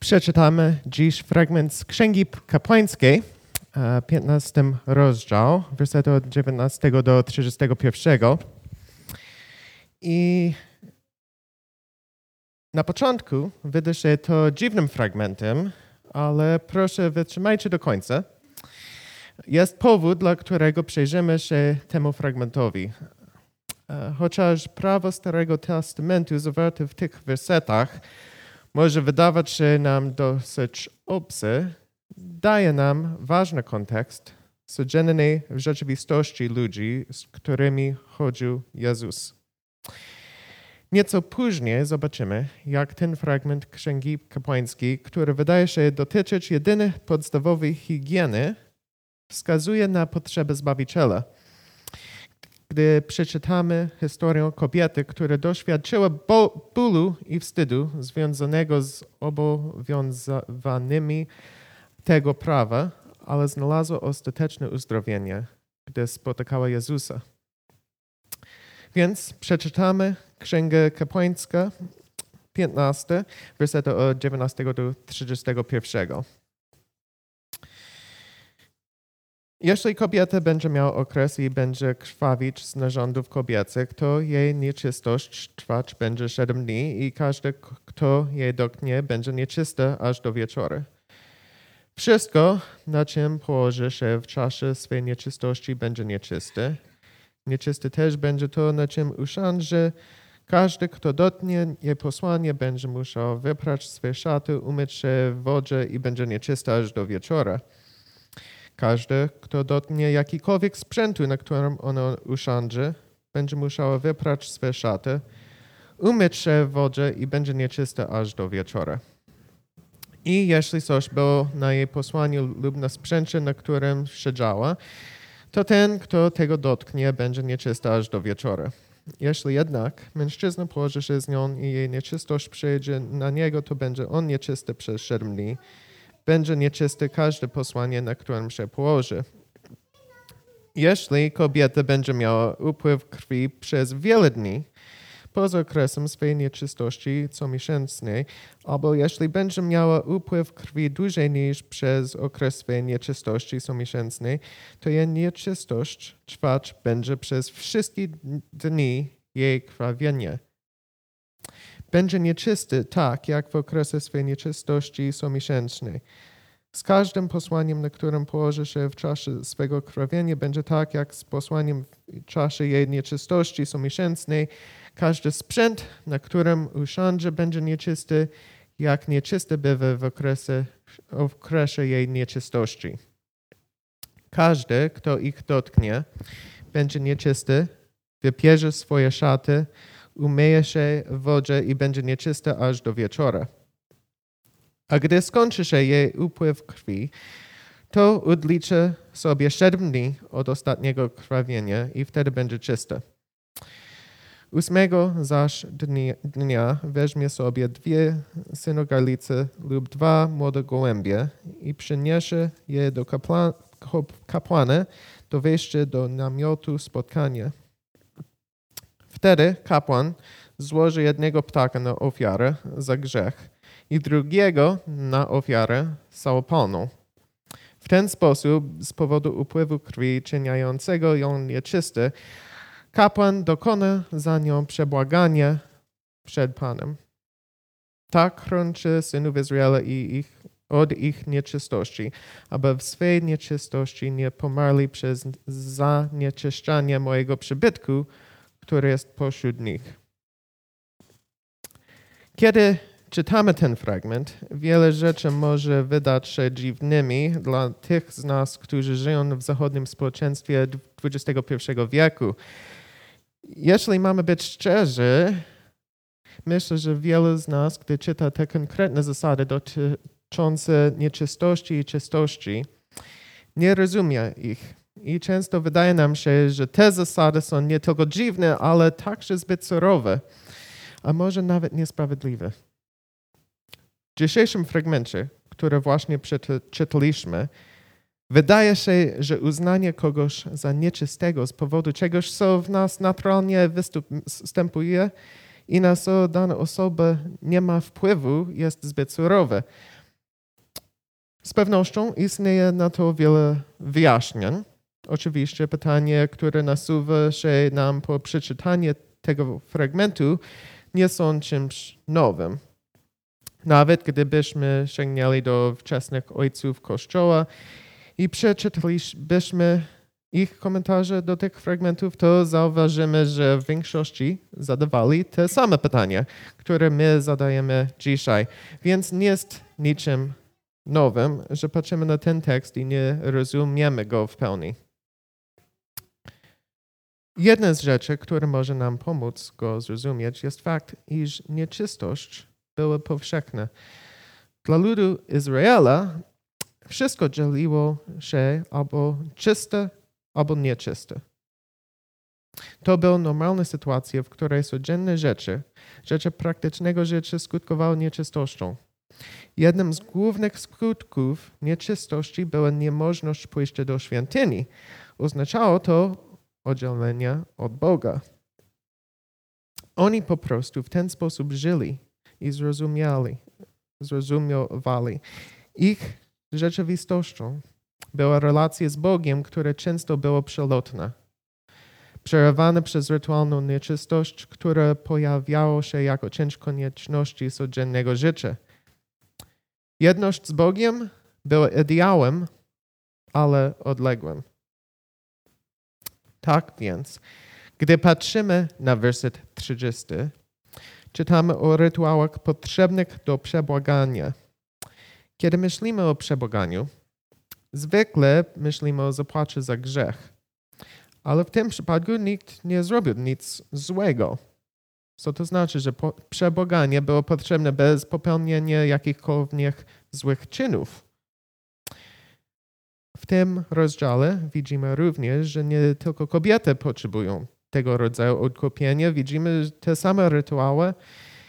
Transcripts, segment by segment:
Przeczytamy dziś fragment z Księgi Kapłańskiej, e, 15 rozdział, wersety od 19 do 31. I na początku wyda się to dziwnym fragmentem, ale proszę wytrzymajcie do końca. Jest powód, dla którego przejrzymy się temu fragmentowi. E, Chociaż prawo Starego Testamentu zawarte w tych wersetach może wydawać się nam dosyć obcy, daje nam ważny kontekst codziennej w rzeczywistości ludzi, z którymi chodził Jezus. Nieco później zobaczymy, jak ten fragment Księgi Kapłańskiej, który wydaje się dotyczyć jedynie podstawowej higieny, wskazuje na potrzebę Zbawiciela. Gdy przeczytamy historię kobiety, która doświadczyła bólu i wstydu związanego z obowiązywanymi tego prawa, ale znalazła ostateczne uzdrowienie, gdy spotykała Jezusa. Więc przeczytamy Księgę Kapłańska 15, wersety od 19 do 31. Jeśli kobieta będzie miała okres i będzie krwawić z narządów kobiecych, to jej nieczystość trwać będzie 7 dni i każdy, kto jej dotknie, będzie nieczysty aż do wieczoru. Wszystko, na czym położy się w czasie swej nieczystości, będzie nieczyste. Nieczysty też będzie to, na czym usiądzie. Każdy, kto dotknie jej posłanie, będzie musiał wyprać swe szaty, umyć się w wodzie i będzie nieczysty aż do wieczora. Każdy, kto dotknie jakikolwiek sprzętu, na którym ono usiądzie, będzie musiał wyprać swe szaty, umyć się w wodzie i będzie nieczysty aż do wieczora. I jeśli coś było na jej posłaniu lub na sprzęcie, na którym siedziała, to ten, kto tego dotknie, będzie nieczysty aż do wieczora. Jeśli jednak mężczyzna położy się z nią i jej nieczystość przejdzie na niego, to będzie on nieczysty przez siedem dni. Będzie nieczysty każde posłanie, na którym się położy. Jeśli kobieta będzie miała upływ krwi przez wiele dni, poza okresem swej nieczystości comiesięcznej, albo jeśli będzie miała upływ krwi dłużej niż przez okres swej nieczystości comiesięcznej, to jej nieczystość trwać będzie przez wszystkie dni jej krwawienia. Będzie nieczysty tak, jak w okresie swej nieczystości comiesięcznej. Z każdym posłaniem, na którym położy się w czasie swego krwawienia, będzie tak, jak z posłaniem w czasie jej nieczystości comiesięcznej. Każdy sprzęt, na którym usiądzie, będzie nieczysty, jak nieczysty bywa w okresie, w okresie jej nieczystości. Każdy, kto ich dotknie, będzie nieczysty, wypierze swoje szaty, umyje się w wodzie i będzie nieczysty aż do wieczora. A gdy skończy się jej upływ krwi, to odliczy sobie siedem dni od ostatniego krwawienia i wtedy będzie czyste. Ósmego zaś dnia, dnia weźmie sobie dwie synogarlice lub dwa młode gołębie i przyniesie je do kapła, kapłana do wejścia do namiotu spotkania. Wtedy kapłan złoży jednego ptaka na ofiarę za grzech i drugiego na ofiarę całopalną. W ten sposób, z powodu upływu krwi czyniającego ją nieczysty, kapłan dokona za nią przebłagania przed Panem. Tak chroniczy synów Izraela i ich, od ich nieczystości, aby w swej nieczystości nie pomarli przez zanieczyszczanie mojego przybytku, który jest pośród nich. Kiedy czytamy ten fragment, wiele rzeczy może wydać się dziwnymi dla tych z nas, którzy żyją w zachodnim społeczeństwie XXI wieku. Jeśli mamy być szczerzy, myślę, że wielu z nas, gdy czyta te konkretne zasady dotyczące nieczystości i czystości, nie rozumie ich. I często wydaje nam się, że te zasady są nie tylko dziwne, ale także zbyt surowe, a może nawet niesprawiedliwe. W dzisiejszym fragmencie, który właśnie czytaliśmy, wydaje się, że uznanie kogoś za nieczystego z powodu czegoś, co w nas naturalnie występuje, i na co dana osoba nie ma wpływu, jest zbyt surowe. Z pewnością istnieje na to wiele wyjaśnień. Oczywiście pytanie, które nasuwa się nam po przeczytaniu tego fragmentu, nie są czymś nowym. Nawet gdybyśmy sięgnęli do wczesnych ojców Kościoła i przeczytalibyśmy ich komentarze do tych fragmentów, to zauważymy, że w większości zadawali te same pytania, które my zadajemy dzisiaj. Więc nie jest niczym nowym, że patrzymy na ten tekst i nie rozumiemy go w pełni. Jedna z rzeczy, która może nam pomóc go zrozumieć, jest fakt, iż nieczystość była powszechna. Dla ludu Izraela wszystko dzieliło się albo czyste, albo nieczyste. To była normalna sytuacja, w której codzienne rzeczy, rzeczy praktycznego życia skutkowały nieczystością. Jednym z głównych skutków nieczystości była niemożność pójścia do świątyni. Oznaczało to oddzielenie od Boga. Oni po prostu w ten sposób żyli i zrozumiali, zrozumiewali. Ich rzeczywistością była relacja z Bogiem, która często była przelotna, przerywana przez rytualną nieczystość, która pojawiała się jako część konieczności codziennego życia. Jedność z Bogiem była ideałem, ale odległym. Tak więc, gdy patrzymy na werset 30, czytamy o rytuałach potrzebnych do przebłagania. Kiedy myślimy o przebłaganiu, zwykle myślimy o zapłacie za grzech. Ale w tym przypadku nikt nie zrobił nic złego. Co to znaczy, że przebłaganie było potrzebne bez popełnienia jakichkolwiek złych czynów. W tym rozdziale widzimy również, że nie tylko kobiety potrzebują tego rodzaju odkupienia. Widzimy te same rytuały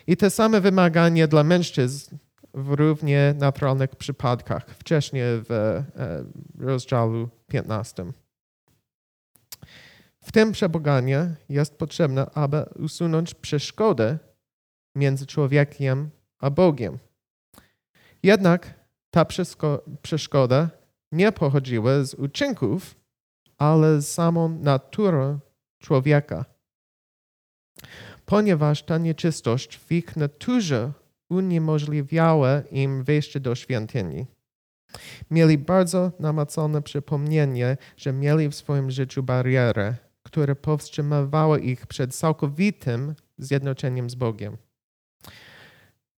i te same wymagania dla mężczyzn w równie naturalnych przypadkach, wcześniej w e, rozdziale 15. W tym przeboganie jest potrzebne, aby usunąć przeszkodę między człowiekiem a Bogiem. Jednak ta przeszkoda nie pochodziły z uczynków, ale z samą naturą człowieka. Ponieważ ta nieczystość w ich naturze uniemożliwiała im wejście do świątyni. Mieli bardzo namacalne przypomnienie, że mieli w swoim życiu barierę, która powstrzymywała ich przed całkowitym zjednoczeniem z Bogiem.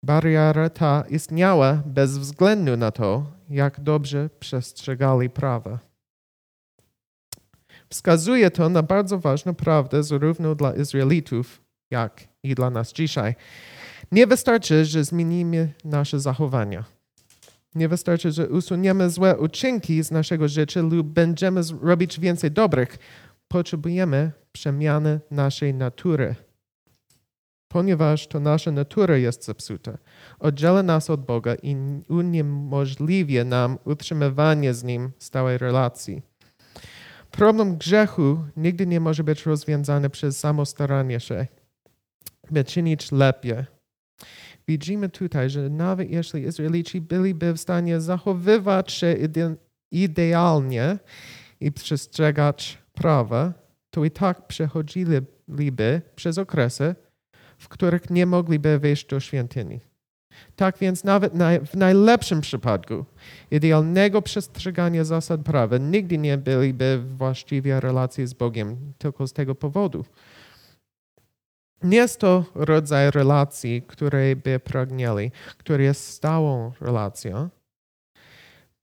Bariera ta istniała bez względu na to, jak dobrze przestrzegali prawa. Wskazuje to na bardzo ważną prawdę zarówno dla Izraelitów, jak i dla nas dzisiaj. Nie wystarczy, że zmienimy nasze zachowania. Nie wystarczy, że usuniemy złe uczynki z naszego życia lub będziemy robić więcej dobrych. Potrzebujemy przemiany naszej natury ponieważ to nasza natura jest zepsuta. Oddziela nas od Boga i uniemożliwia nam utrzymywanie z Nim stałej relacji. Problem grzechu nigdy nie może być rozwiązany przez samo staranie się, by czynić lepiej. Widzimy tutaj, że nawet jeśli Izraelici byliby w stanie zachowywać się idealnie i przestrzegać prawa, to i tak przechodziliby przez okresy, w których nie mogliby wejść do świątyni. Tak więc nawet w najlepszym przypadku idealnego przestrzegania zasad prawa nigdy nie byliby właściwie relacji z Bogiem tylko z tego powodu. Nie jest to rodzaj relacji, której by pragnęli, która jest stałą relacją,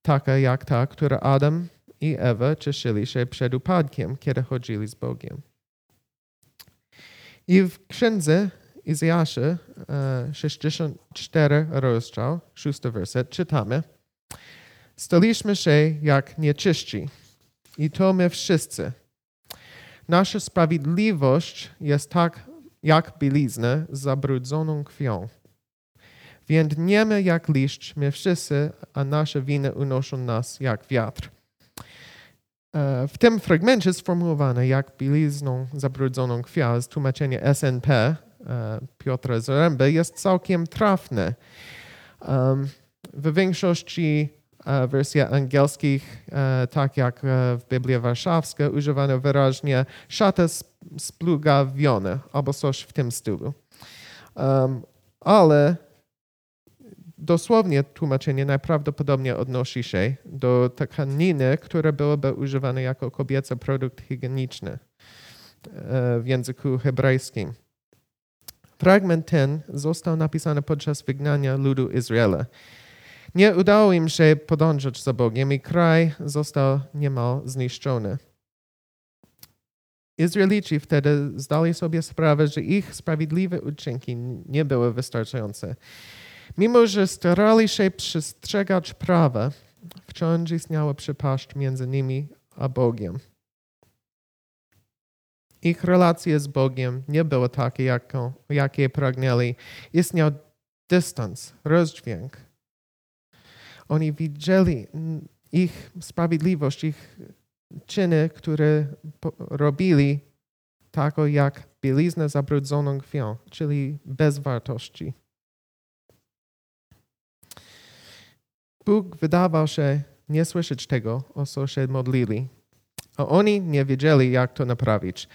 taka jak ta, która Adam i Ewa cieszyli się przed upadkiem, kiedy chodzili z Bogiem. I w księdze Izjasza 64 e, rozdział, 6 werset, czytamy Staliśmy się jak nieczyści i to my wszyscy. Nasza sprawiedliwość jest tak jak bieliznę zabrudzoną krwią. Więdniemy jak liść my wszyscy, a nasze winy unoszą nas jak wiatr. E, w tym fragmencie sformułowane jak bielizną zabrudzoną krwią z tłumaczenia SNP Piotra Zaręby jest całkiem trafne. W większości e, wersji angielskich, e, tak jak w Biblii Warszawskiej, używano wyraźnie szata splugawione albo coś w tym stylu. Ale dosłownie tłumaczenie najprawdopodobniej odnosi się do tkaniny, która byłaby używana jako kobiecy produkt higieniczny e, w języku hebrajskim. Fragment ten został napisany podczas wygnania ludu Izraela. Nie udało im się podążać za Bogiem i kraj został niemal zniszczony. Izraelici wtedy zdali sobie sprawę, że ich sprawiedliwe uczynki nie były wystarczające. Mimo, że starali się przestrzegać prawa, wciąż istniała przepaść między nimi a Bogiem. Ich relacje z Bogiem nie były takie, jaką, jakie pragnęli. Istniał dystans, rozdźwięk. Oni widzieli ich sprawiedliwość, ich czyny, które robili, tako jak bieliznę zabrudzoną krwią, czyli bez wartości. Bóg wydawał się nie słyszeć tego, o co się modlili. A oni nie wiedzieli, jak to naprawić.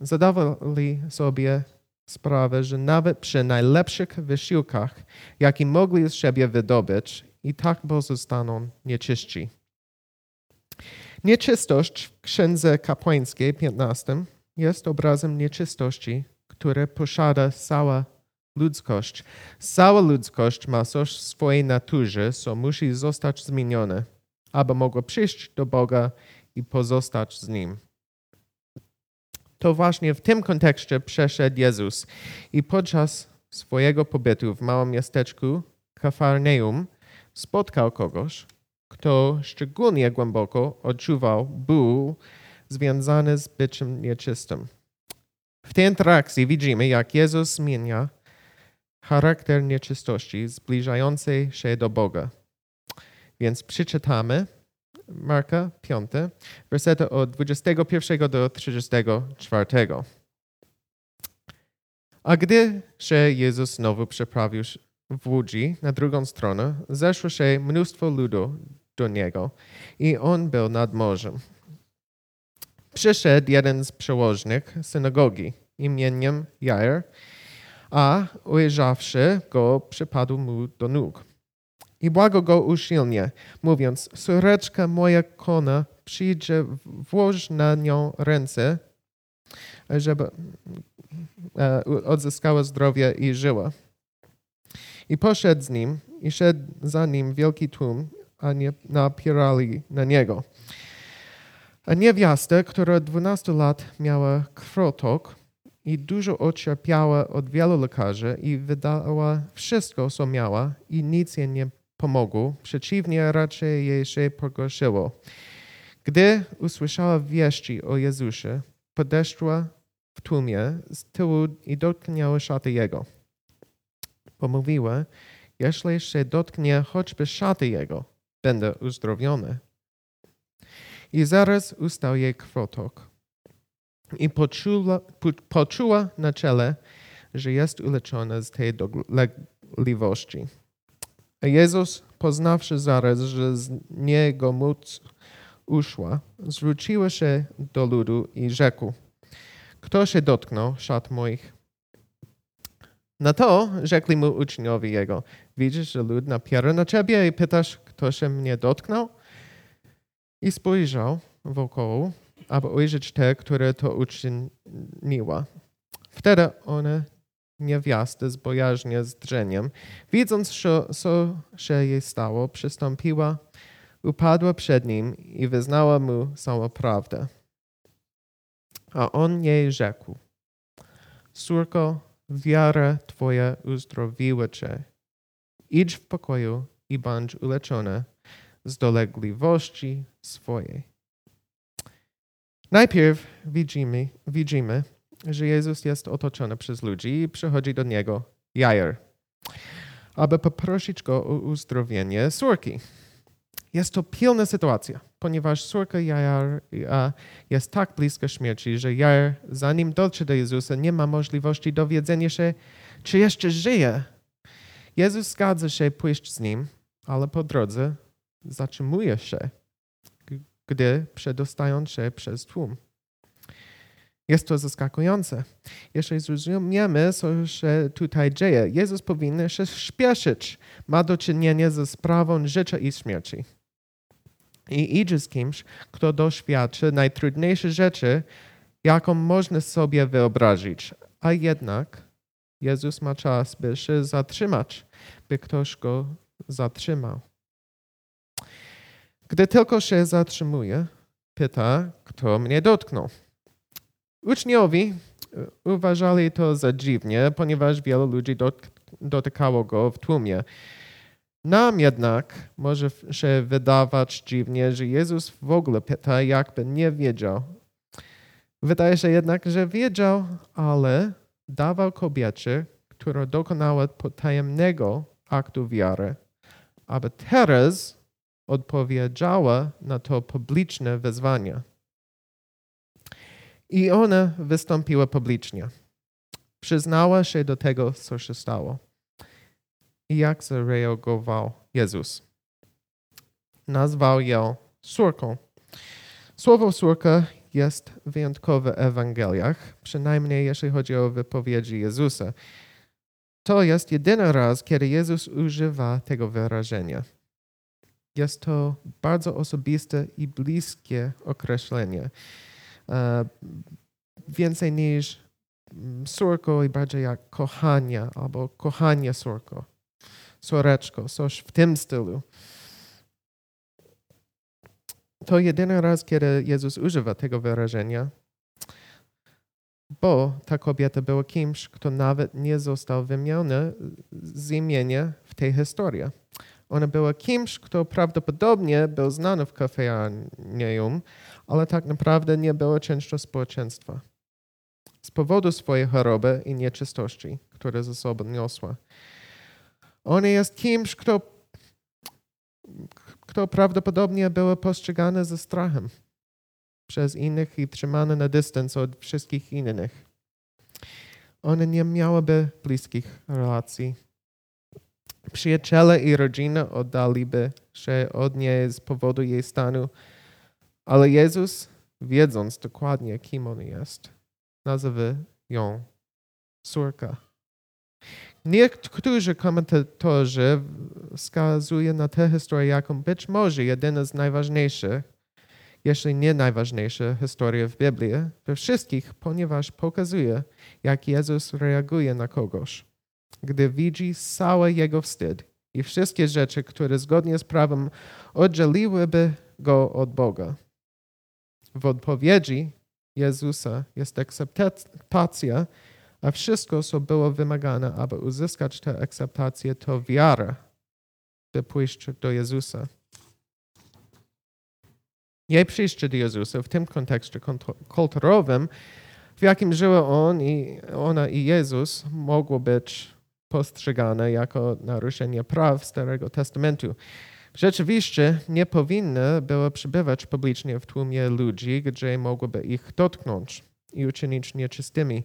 Zadawali sobie sprawę, że nawet przy najlepszych wysiłkach, jakie mogli z siebie wydobyć, i tak pozostaną nieczyści. Nieczystość w Księdze Kapłańskiej 15 jest obrazem nieczystości, które posiada cała ludzkość. Cała ludzkość ma coś w swojej naturze, co musi zostać zmienione, aby mogło przyjść do Boga i pozostać z Nim. To właśnie w tym kontekście przeszedł Jezus i podczas swojego pobytu w małym miasteczku Kafarneum spotkał kogoś, kto szczególnie głęboko odczuwał ból związany z byciem nieczystym. W tej interakcji widzimy, jak Jezus zmienia charakter nieczystości zbliżającej się do Boga. Więc przeczytamy Marka 5, wersety od 21 do 34. A gdy się Jezus znowu przeprawił w łodzi na drugą stronę, zeszło się mnóstwo ludu do niego i on był nad morzem. Przyszedł jeden z przełożnych synagogi imieniem Jair, a ujrzawszy go, przypadł mu do nóg. I błago go usilnie, mówiąc, córeczka moja kona przyjdzie, włoż na nią ręce, żeby e, odzyskała zdrowie i żyła. I poszedł z nim i szedł za nim wielki tłum, a nie napierali na niego. A niewiasta, która 12 lat miała krwotok i dużo ocierpiała od wielu lekarzy i wydała wszystko, co miała i nic jej nie pomogło. Przeciwnie, raczej jej się pogorszyło. Gdy usłyszała wieści o Jezusie, podeszła w tłumie z tyłu i dotknęła szaty Jego. Pomówiła, jeśli się dotknie choćby szaty Jego, będę uzdrowiony. I zaraz ustał jej krwotok. I poczuła, poczuła na czele, że jest uleczona z tej dolegliwości. Jezus, poznawszy zaraz, że z niego moc uszła, zwróciła się do ludu i rzekł, kto się dotknął szat moich? Na to rzekli mu uczniowie jego, widzisz, że lud napiera na ciebie i pytasz, kto się mnie dotknął? I spojrzał wokoło, aby ujrzeć te, które to uczyniła. Wtedy one, niewiasty z bojaźnie z drzeniem, widząc, co się jej stało, przystąpiła, upadła przed nim i wyznała mu całą prawdę. A on jej rzekł, córko, wiara Twoja uzdrowiła Cię. Idź w pokoju i bądź uleczona z dolegliwości swojej. Najpierw widzimy, widzimy, że Jezus jest otoczony przez ludzi i przychodzi do niego Jair, aby poprosić go o uzdrowienie córki. Jest to pilna sytuacja, ponieważ córka Jair jest tak bliska śmierci, że Jair, zanim dotrze do Jezusa, nie ma możliwości dowiedzenia się, czy jeszcze żyje. Jezus zgadza się pójść z nim, ale po drodze zatrzymuje się, gdy przedostają się przez tłum. Jest to zaskakujące. Jeśli zrozumiemy, co się tutaj dzieje, Jezus powinien się śpieszyć. Ma do czynienia ze sprawą życia i śmierci. I idzie z kimś, kto doświadczy najtrudniejszych rzeczy, jaką można sobie wyobrazić. A jednak Jezus ma czas, by się zatrzymać, by ktoś go zatrzymał. Gdy tylko się zatrzymuje, pyta, kto mnie dotknął. Uczniowie e, uważali to za dziwnie, ponieważ wielu ludzi dotykało go w tłumie. Nam jednak może się wydawać dziwnie, że Jezus w ogóle pyta, jakby nie wiedział. Wydaje się jednak, że wiedział, ale dawał kobiecie, która dokonała potajemnego aktu wiary, aby teraz odpowiedziała na to publiczne wezwanie. I ona wystąpiła publicznie. Przyznała się do tego, co się stało. I jak zareagował Jezus? Nazwał ją córką. Słowo córka jest wyjątkowe w Ewangeliach, przynajmniej jeśli chodzi o wypowiedzi Jezusa. To jest jedyny raz, kiedy Jezus używa tego wyrażenia. Jest to bardzo osobiste i bliskie określenie. E, więcej niż córko i bardziej jak kochania albo kochanie córko, córeczko, coś w tym stylu. To jedyny raz, kiedy Jezus używa tego wyrażenia, bo ta kobieta była kimś, kto nawet nie został wymieniony z imienia w tej historii. Ona była kimś, kto prawdopodobnie był znany w kafeanium, ale tak naprawdę nie była częścią społeczeństwa. Z powodu swojej choroby i nieczystości, które ze sobą niosła. Ona jest kimś, kto, kto prawdopodobnie był postrzegany ze strachem przez innych i trzymany na dystans od wszystkich innych. Ona nie miałaby bliskich relacji Przyjaciele i rodzina oddaliby się od niej z powodu jej stanu, ale Jezus, wiedząc dokładnie, kim on jest, nazywa ją córka. Niektórzy komentatorzy wskazują na tę historię jako być może jedyna z najważniejszych, jeśli nie najważniejsza historia w Biblii, we wszystkich, ponieważ pokazuje, jak Jezus reaguje na kogoś gdy widzi cały jego wstyd i wszystkie rzeczy, które zgodnie z prawem oddzieliłyby go od Boga. W odpowiedzi Jezusa jest akceptacja, a wszystko, co było wymagane, aby uzyskać tę akceptację, to wiara, by pójść do Jezusa. Jej przyjście do Jezusa w tym kontekście kulturowym, w jakim żyły on i ona i Jezus, mogło być postrzegane jako naruszenie praw Starego Testamentu. Rzeczywiście nie powinny były przebywać publicznie w tłumie ludzi, gdzie mogłyby ich dotknąć i uczynić nieczystymi.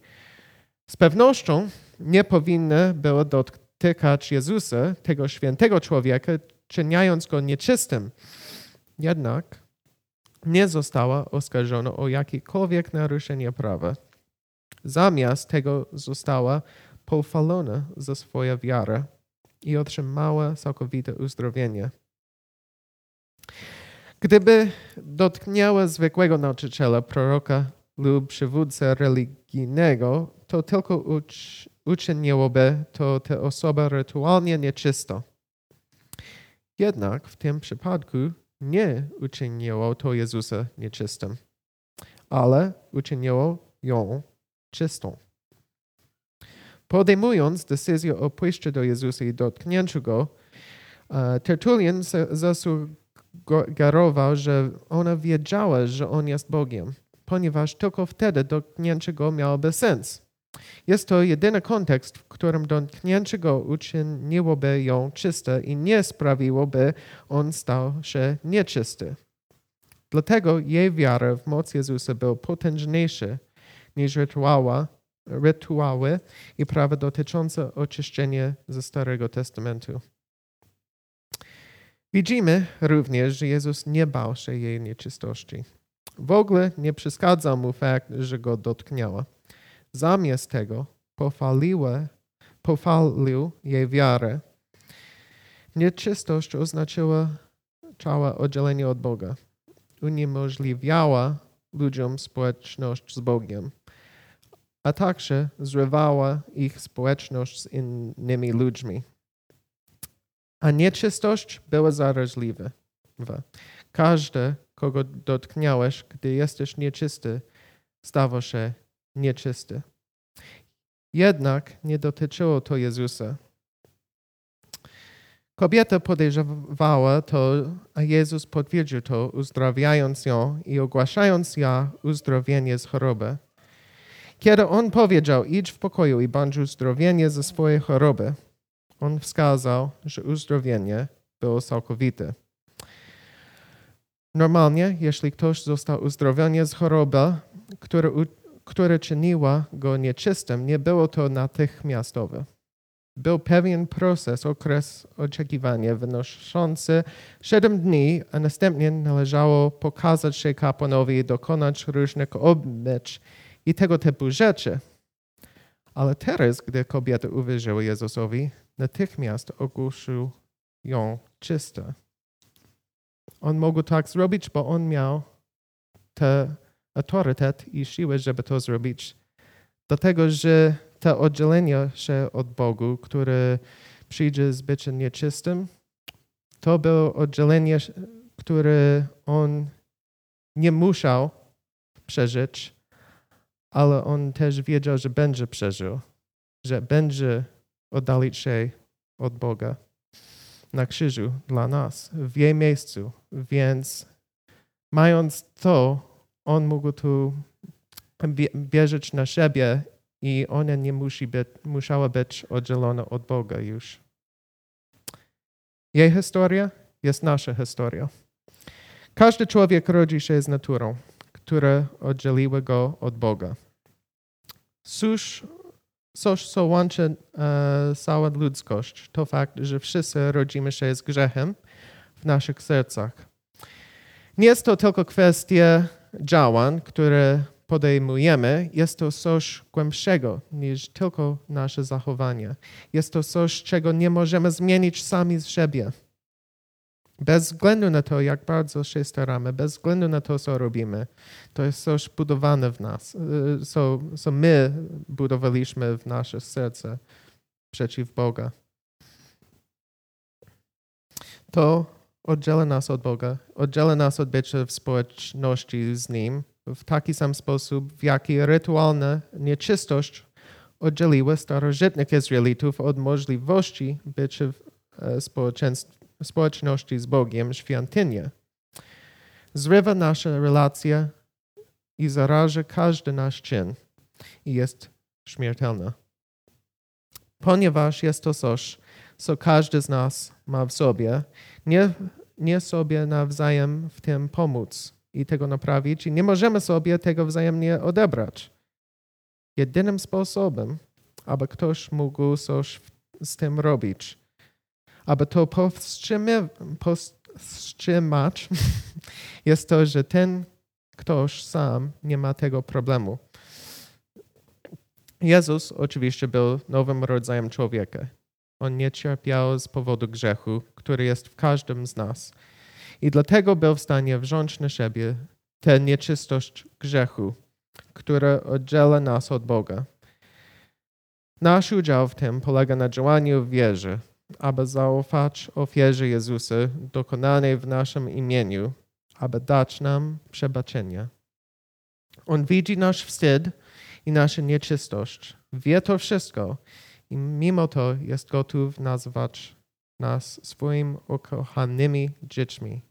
Z pewnością nie powinny były dotykać Jezusa, tego świętego człowieka, czyniąc go nieczystym. Jednak nie została oskarżona o jakiekolwiek naruszenie prawa. Zamiast tego została pochwalona za swoją wiarę i otrzymała całkowite uzdrowienie. Gdyby dotknęła zwykłego nauczyciela, proroka lub przywódcę religijnego, to tylko ucz, uczyniłoby to tę osobę rytualnie nieczysto. Jednak w tym przypadku nie uczyniło to Jezusa nieczystym, ale uczyniło ją czystą. Podejmując decyzję o pójściu do Jezusa i dotknięciu Go, e, Tertulian zasugerował, że ona wiedziała, że On jest Bogiem, ponieważ tylko wtedy dotknięcie Go miałoby sens. Jest to jedyny kontekst, w którym dotknięcie go uczyniłoby ją czyste i nie sprawiłoby on stał się nieczysty. Dlatego jej wiara w moc Jezusa była potężniejsza niż rytuała, rytuały i prawa dotyczące oczyszczenia ze Starego Testamentu. Widzimy również, że Jezus nie bał się jej nieczystości. W ogóle nie przeszkadzał mu fakt, że go dotknęła. Zamiast tego pochwaliła, pochwalił jej wiarę. Nieczystość oznaczała całe oddzielenie od Boga. Uniemożliwiała ludziom społeczność z Bogiem, a także zrywała ich społeczność z innymi ludźmi. A nieczystość była zaraźliwa. Każdy, kogo dotknąłeś, gdy jesteś nieczysty, stawał się nieczysty. Jednak nie dotyczyło to Jezusa. Kobieta podejrzewała to, a Jezus potwierdził to, uzdrawiając ją i ogłaszając ja uzdrowienie z choroby. Kiedy on powiedział, idź w pokoju i bądź uzdrowienie ze swojej choroby, on wskazał, że uzdrowienie było całkowite. Normalnie, jeśli ktoś został uzdrowiony z choroby, która, która czyniła go nieczystym, nie było to natychmiastowe. Był pewien proces, okres oczekiwania wynoszący 7 dni, a następnie należało pokazać się kapłanowi i dokonać różnych obmycz i tego typu rzeczy. Ale teraz, gdy kobieta uwierzyła Jezusowi, natychmiast ogłosił ją czysta. On mógł tak zrobić, bo on miał ten autorytet i siłę, żeby to zrobić. Dlatego, że to oddzielenie się od Bogu, które przyjdzie z byciem nieczystym, to było oddzielenie, które on nie musiał przeżyć, ale on też wiedział, że będzie przeżył, że będzie oddalić się od Boga na krzyżu dla nas, w jej miejscu. Więc mając to, on mógł tu wierzyć na siebie i ona nie musi być, musiała być oddzielona od Boga już. Jej historia jest nasza historia. Każdy człowiek rodzi się z naturą, która oddzieliła go od Boga. Cóż coś, co łączy e, całą ludzkość, to fakt, że wszyscy rodzimy się z grzechem w naszych sercach. Nie jest to tylko kwestia działań, które podejmujemy, jest to coś głębszego niż tylko nasze zachowanie. Jest to coś, czego nie możemy zmienić sami z siebie. Bez względu na to, jak bardzo się staramy, bez względu na to, co robimy, to jest coś budowane w nas, co, co my budowaliśmy w nasze serce przeciw Boga. To oddziela nas od Boga, oddziela nas od bycia w społeczności z Nim w taki sam sposób, w jaki rytualna nieczystość oddzieliła starożytnych Izraelitów od możliwości bycia w e, społeczeństwie społeczności z Bogiem świątynię. Zrywa nasze relacje i zaraża każdy nasz czyn i jest śmiertelna. Ponieważ jest to coś, co każdy z nas ma w sobie, nie, nie sobie nawzajem w tym pomóc i tego naprawić i nie możemy sobie tego wzajemnie odebrać. Jedynym sposobem, aby ktoś mógł coś z tym robić, aby to powstrzymać, jest to, że ten ktoś sam nie ma tego problemu. Jezus oczywiście był nowym rodzajem człowieka. On nie cierpiał z powodu grzechu, który jest w każdym z nas. I dlatego był w stanie wziąć na siebie tę nieczystość grzechu, która oddziela nas od Boga. Nasz udział w tym polega na działaniu wierze, aby zaufać ofierze Jezusa dokonanej w naszym imieniu, aby dać nam przebaczenie. On widzi nasz wstyd i naszą nieczystość. Wie to wszystko i mimo to jest gotów nazwać nas swoimi ukochanymi dziećmi.